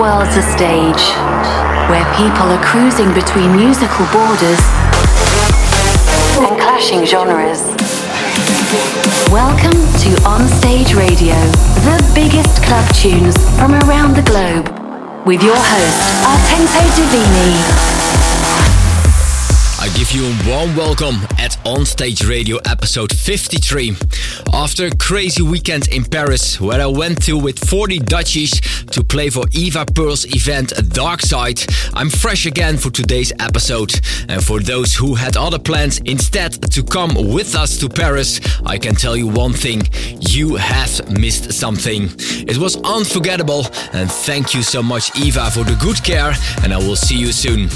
world's a stage where people are cruising between musical borders and clashing genres. Welcome to On Stage Radio, the biggest club tunes from around the globe, with your host, Artento Divini. I give you a warm welcome at Onstage Radio episode 53. After a crazy weekend in Paris, where I went to with 40 Dutchies to play for Eva Pearl's event Dark Side, I'm fresh again for today's episode. And for those who had other plans instead to come with us to Paris, I can tell you one thing you have missed something. It was unforgettable, and thank you so much, Eva, for the good care, and I will see you soon.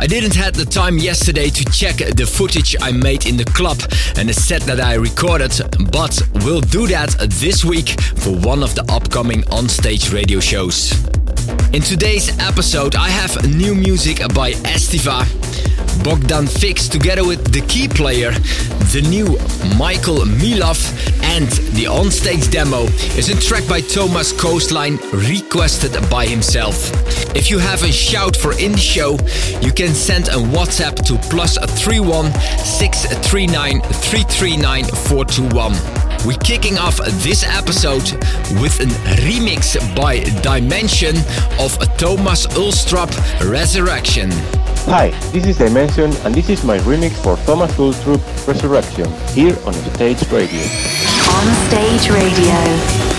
I didn't have the time yesterday to check the footage I made in the club and the set that I recorded, but we'll do that this week for one of the upcoming on-stage radio shows. In today's episode, I have new music by Estiva, Bogdan Vix together with the key player, the new Michael Milov, and the onstage demo is a track by Thomas Coastline requested by himself. If you have a shout for in the show, you can send a WhatsApp to plus 31 639 339 421. We're kicking off this episode with a remix by Dimension of Thomas Ulstrup Resurrection. Hi, this is Dimension and this is my remix for Thomas Ulstrup Resurrection here on Stage Radio. On Stage Radio.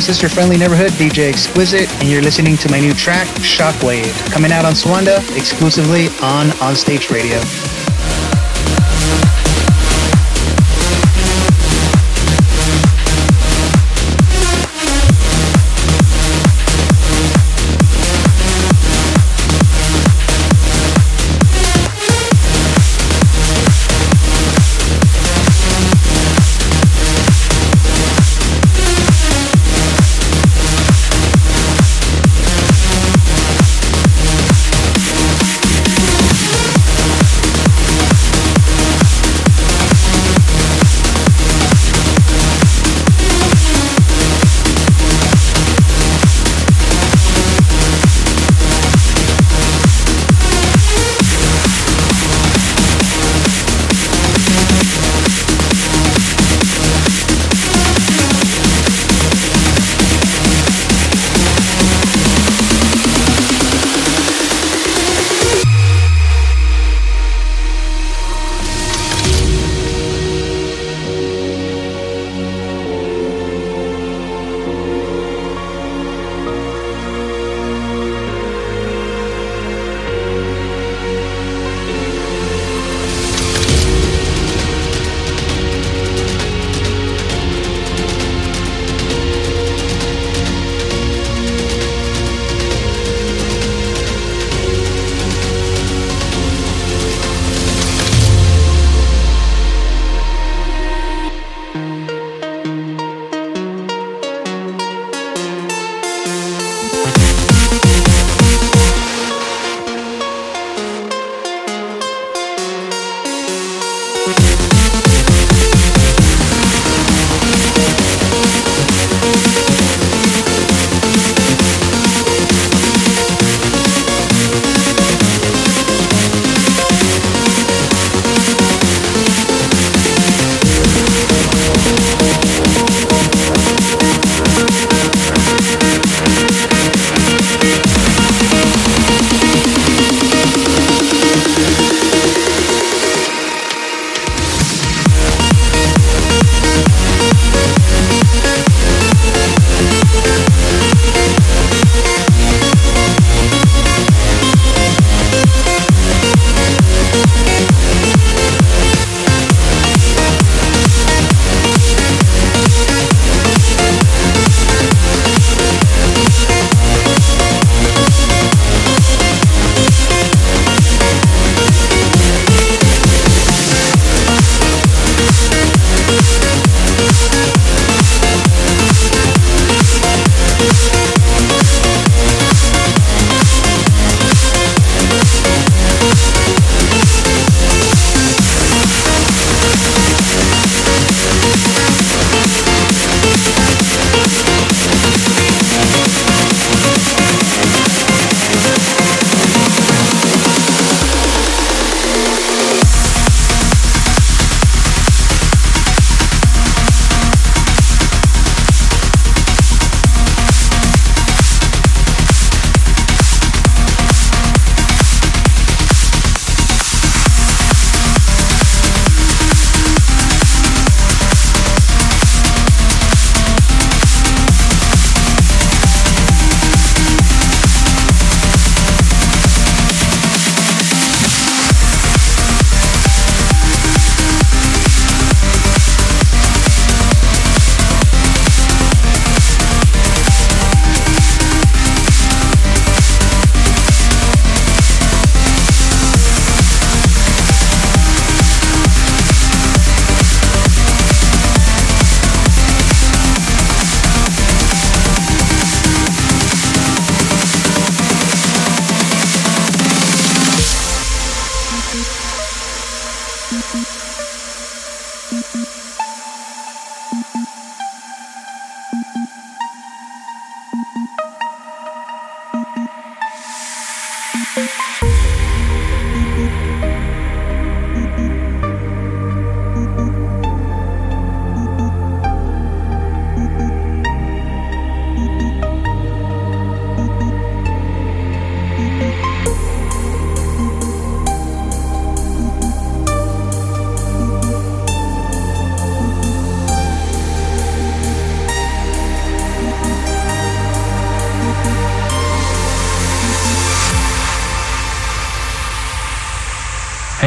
Your friendly neighborhood DJ Exquisite, and you're listening to my new track, Shockwave, coming out on Suanda exclusively on Onstage Radio.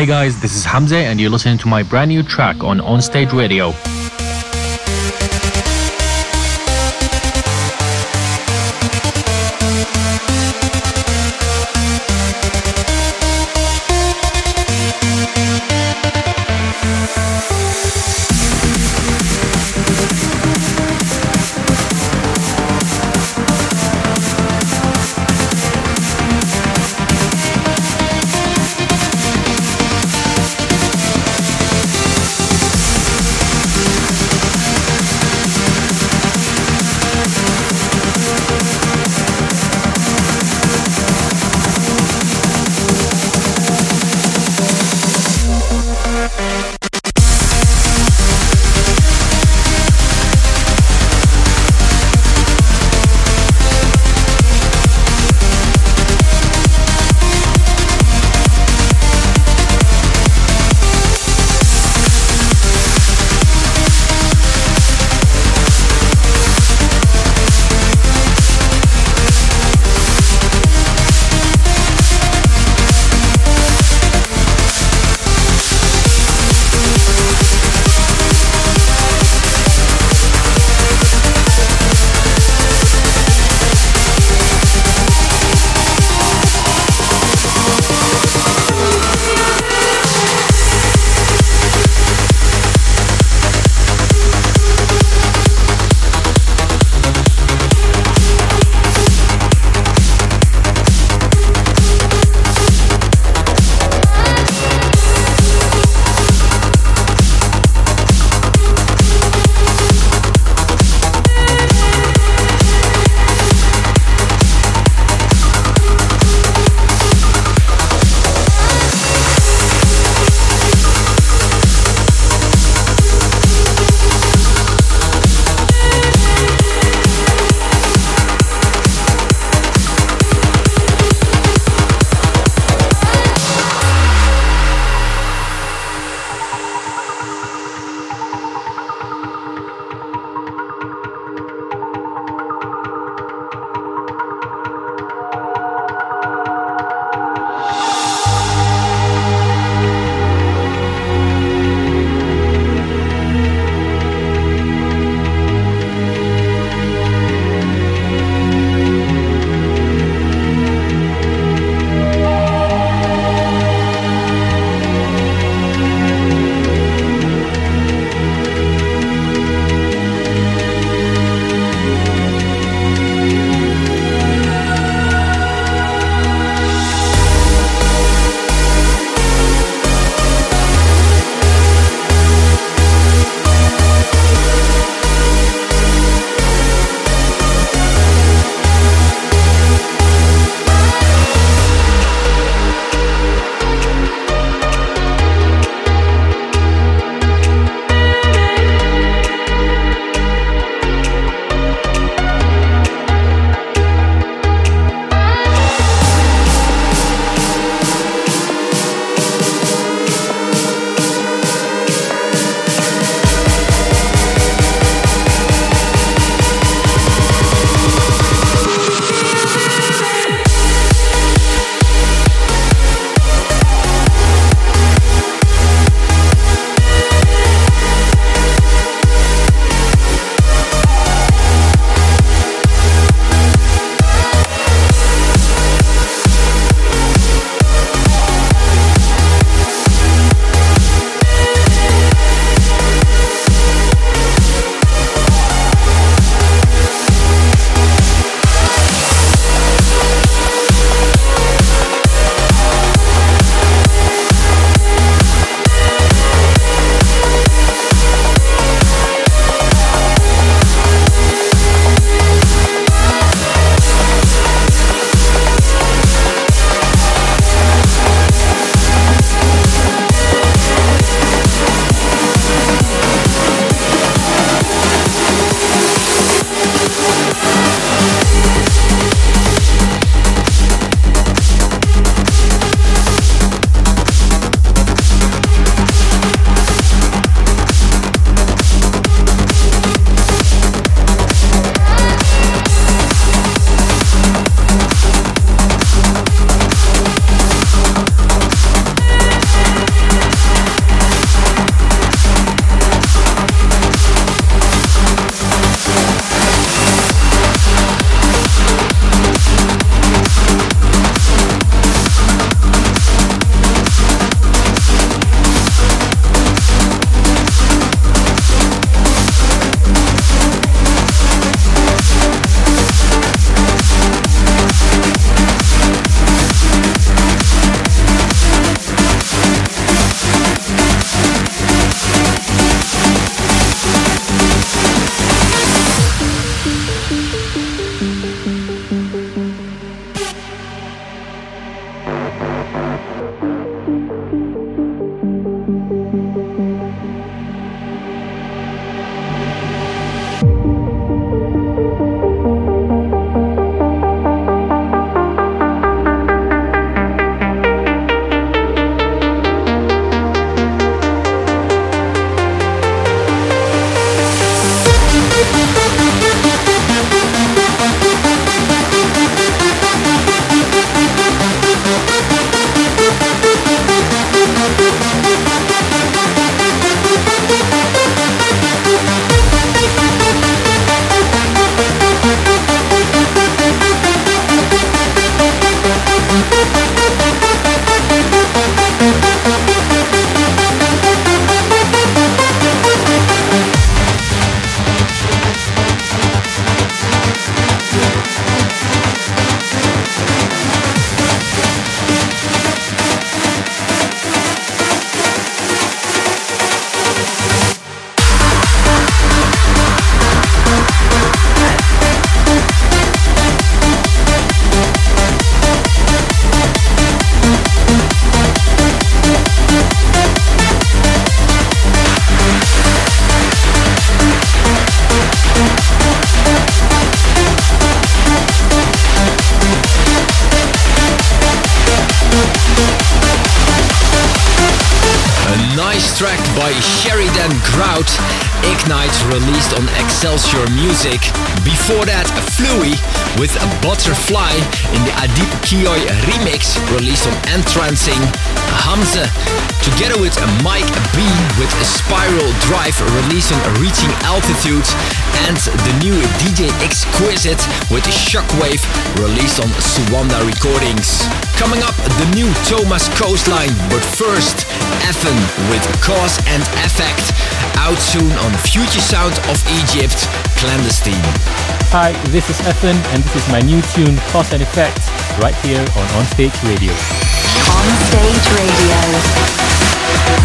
Hey guys, this is Hamza and you're listening to my brand new track on Onstage Radio. Excelsior Music. Before that, Fluey with a Butterfly in the Adip Kiyoi remix, released on Entrancing. Hamza, together with Mike B with a Spiral Drive, released on Reaching Altitude. And the new DJ Exquisite with a Shockwave, released on Suanda Recordings. Coming up, the new Thomas Coastline, but first, Effen with Cause and Effect, out soon on Future Sound of Egypt, Clandestine. Hi, this is Ethan, and this is my new tune, Cause and Effect, right here on Onstage Radio. Onstage Radio.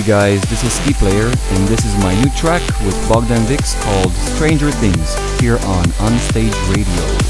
Hey guys, this is Ski Player, and this is my new track with Bogdan Vix called Stranger Things here on Onstage Radio.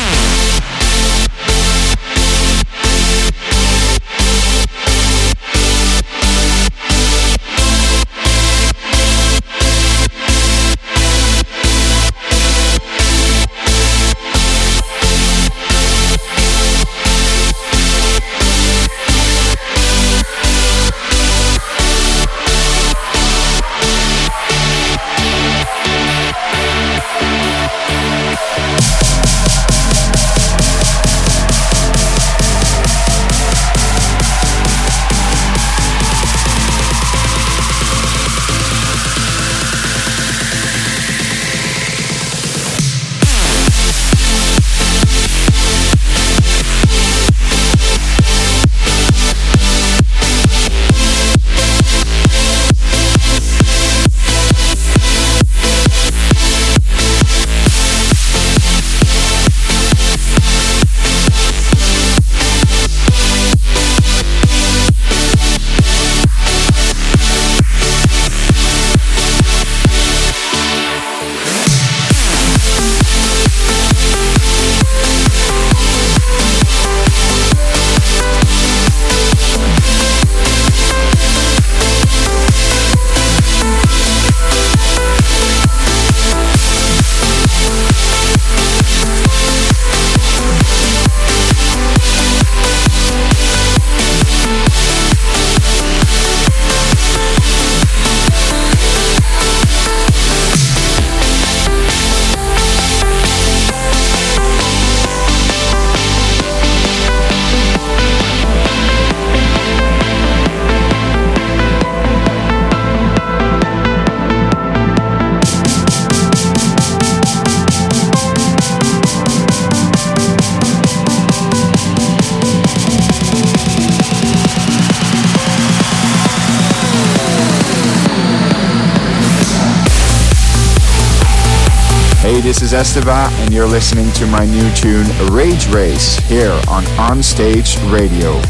And you're listening to my new tune Rage Race here on Onstage Radio.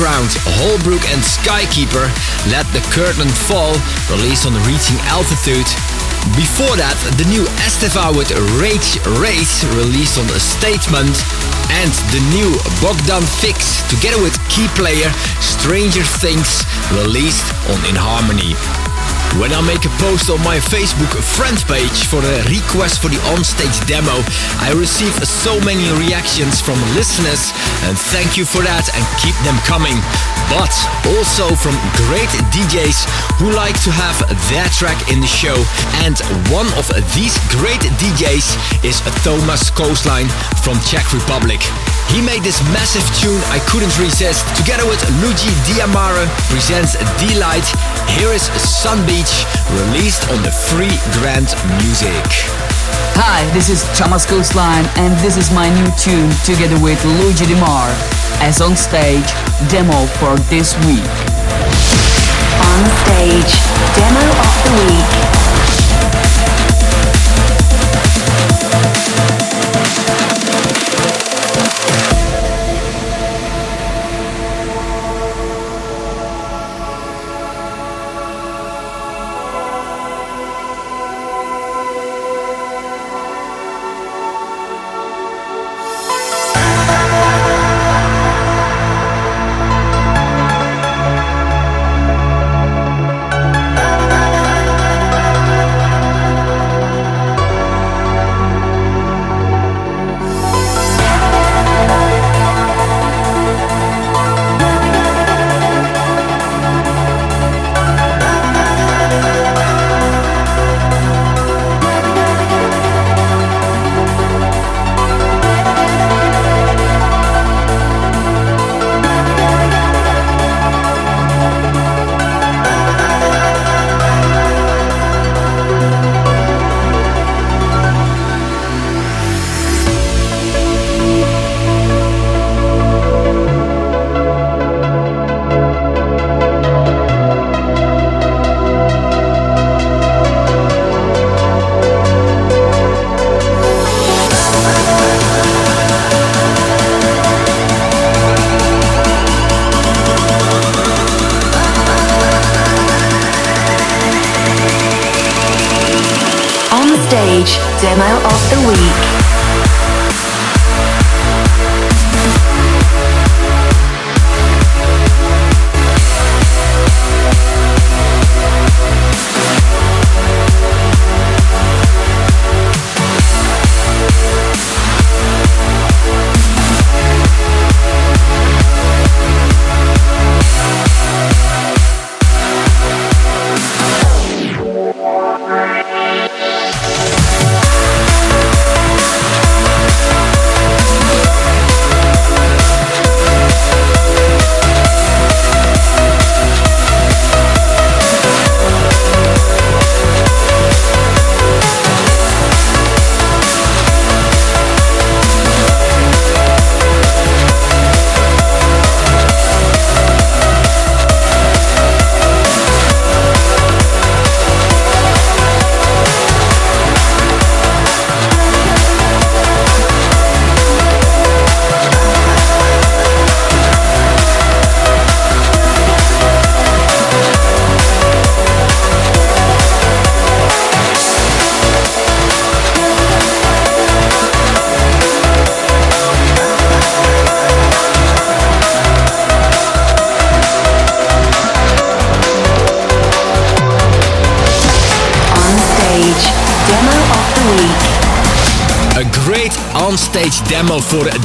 Background, Holbrook and Skykeeper Let the Curtain Fall, released on Reaching Altitude. Before that, the new Estiva with Rage Race, released on Statement. And the new Bogdan Vix, together with KeyPlayer Stranger Things, released on In Harmony. When I make a post on my Facebook friend page for a request for the onstage demo, I receive so many reactions from listeners and thank you for that and keep them coming. But also from great DJs who like to have their track in the show. And one of these great DJs is Thomas Coastline from Czech Republic. He made this massive tune I couldn't resist. Together with Luigi Diamare presents D-Light. Here is Sun Beach, released on the Free Grant Music. Hi, this is Thomas Coastline and this is my new tune together with Luigi Dimar as on stage demo for this week. On stage, demo of the week.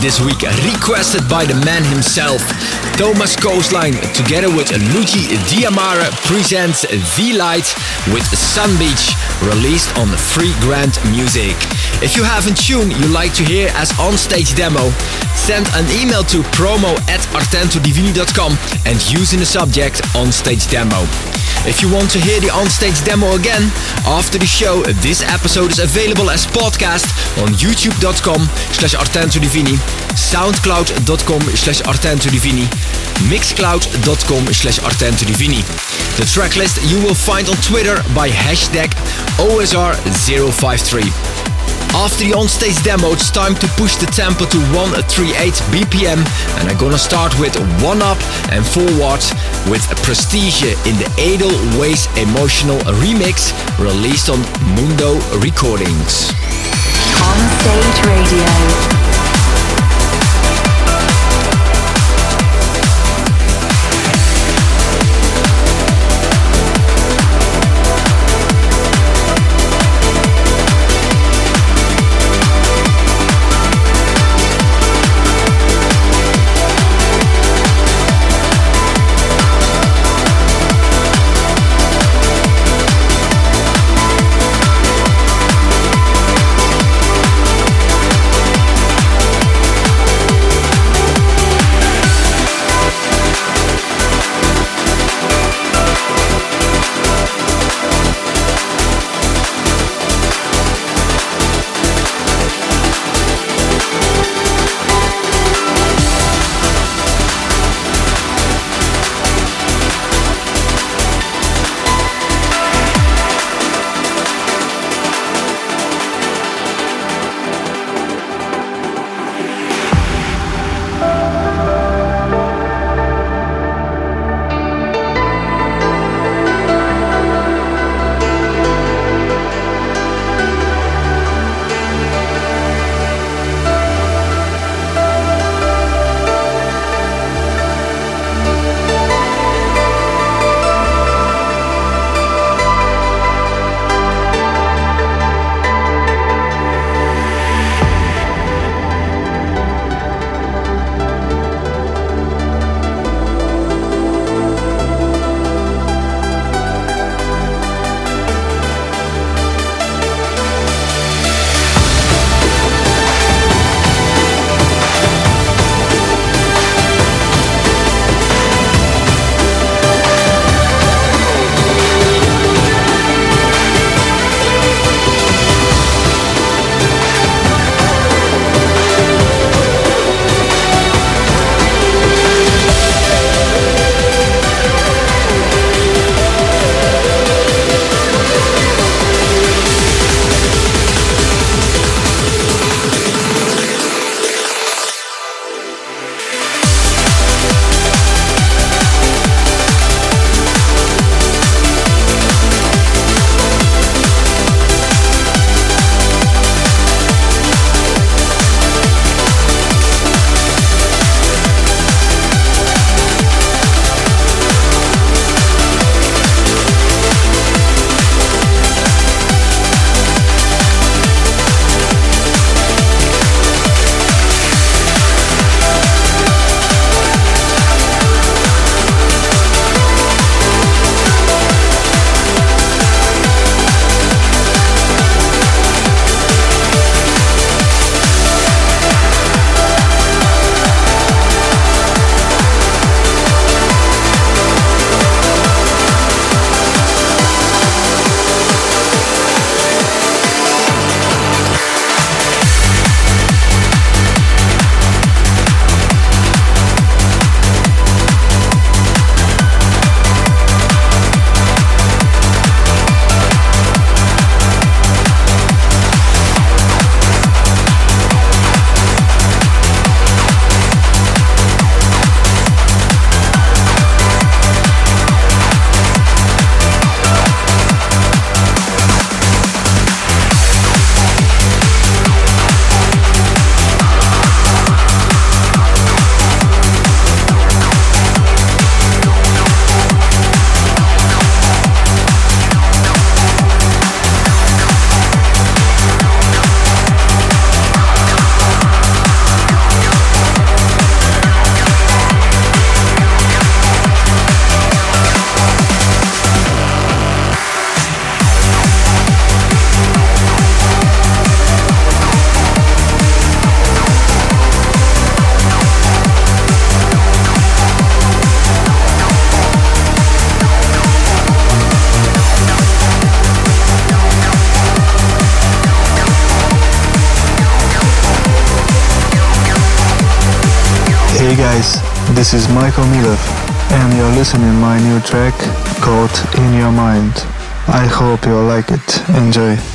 This week, requested by the man himself. Thomas Coastline, together with Luigi Diamare, presents The Light with Sun Beach, released on Free Grant Music. If you have a tune you like to hear as on-stage demo, send an email to promo at artentodivini.com and use in the subject on-stage demo. If you want to hear the on-stage demo again, after the show, this episode is available as podcast on youtube.com slash artentodivini, soundcloud.com slash artentodivini, mixcloud.com slash artentodivini. The tracklist you will find on Twitter by hashtag OSR053. After the onstage demo, it's time to push the tempo to 138 BPM, and I'm gonna start with One Up and Forward with a Prestige in the Edelweiss Emotional remix released on Mundo Recordings. On Stage Radio. Is Michael Milov, and you're listening my new track called In Your Mind. I hope you'll like it. Enjoy.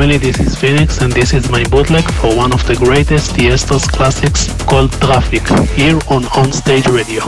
Family, this is Phoenix and this is my bootleg for one of the greatest Tiësto's classics called Traffic, here on On Stage Radio.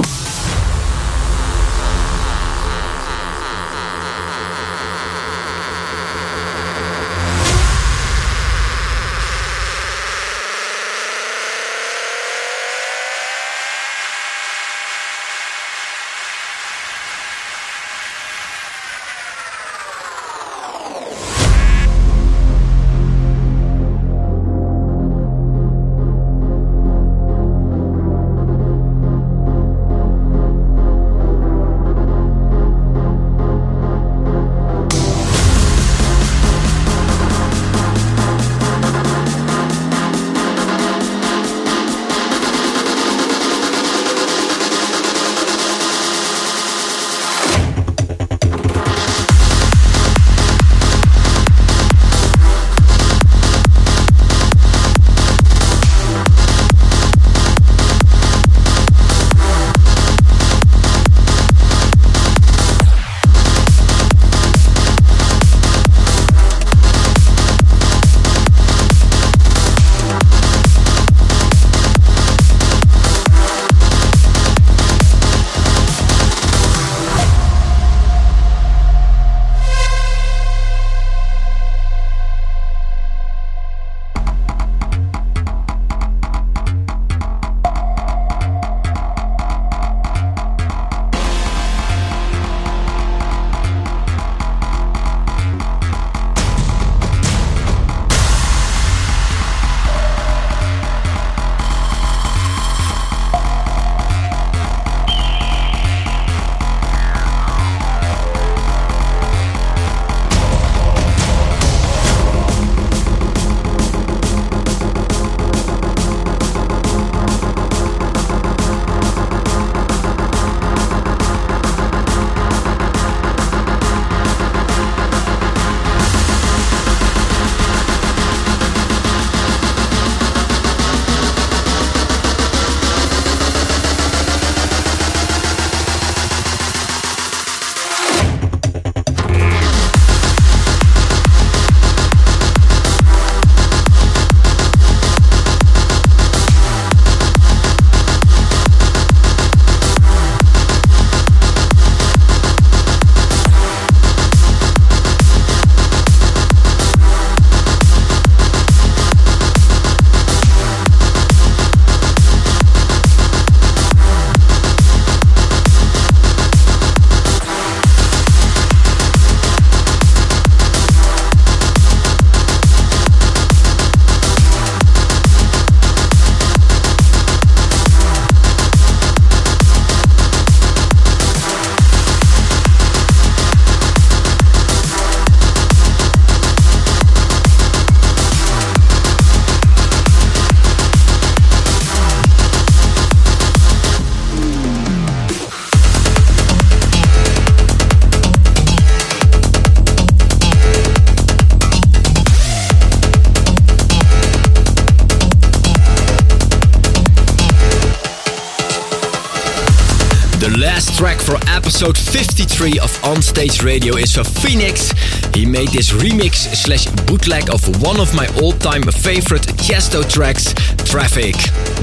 53 of Onstage Radio is for Phoenix. He made this remix slash bootleg of one of my all-time favorite Tiesto tracks, Traffic.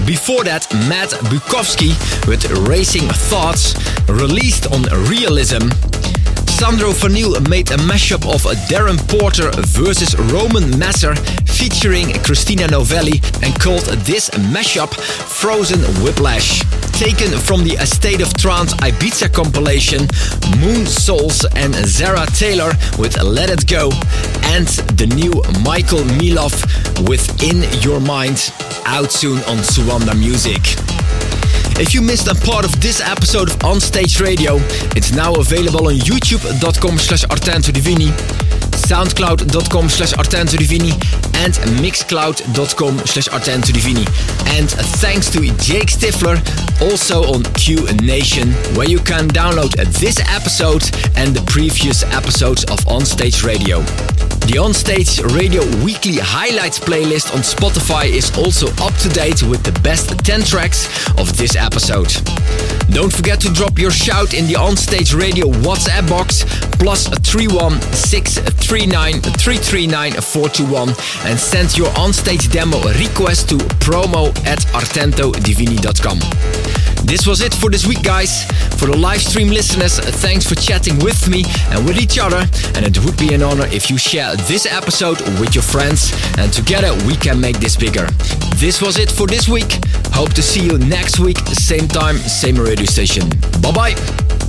Before that, Matt Bukovski with Racing Thoughts, released on Realism. Sandro Vanille made a mashup of Darren Porter versus Roman Messer featuring Christina Novelli and called this mashup Frozen Whiplash taken from the A State of Trance Ibiza compilation, Moon Souls and Zara Taylor with Let It Go, and the new Michael Milov with In Your Mind, out soon on Suanda Music. If you missed a part of this episode of Onstage Radio, it's now available on youtube.com slash Divini, soundcloud.com slash Divini, and mixcloud.com slash Artento Divini. And thanks to Jake Stifler, also on Q Nation, where you can download this episode and the previous episodes of Onstage Radio. The Onstage Radio Weekly Highlights playlist on Spotify is also up to date with the best 10 tracks of this episode. Don't forget to drop your shout in the Onstage Radio WhatsApp box plus 31639 and send your onstage demo request to promo at artentodivini.com. This was it for this week, guys. For the live stream listeners, thanks for chatting with me and with each other. And it would be an honor if you share this episode with your friends, and together we can make this bigger. This was it for this week. Hope to see you next week, same time, same radio station. Bye bye.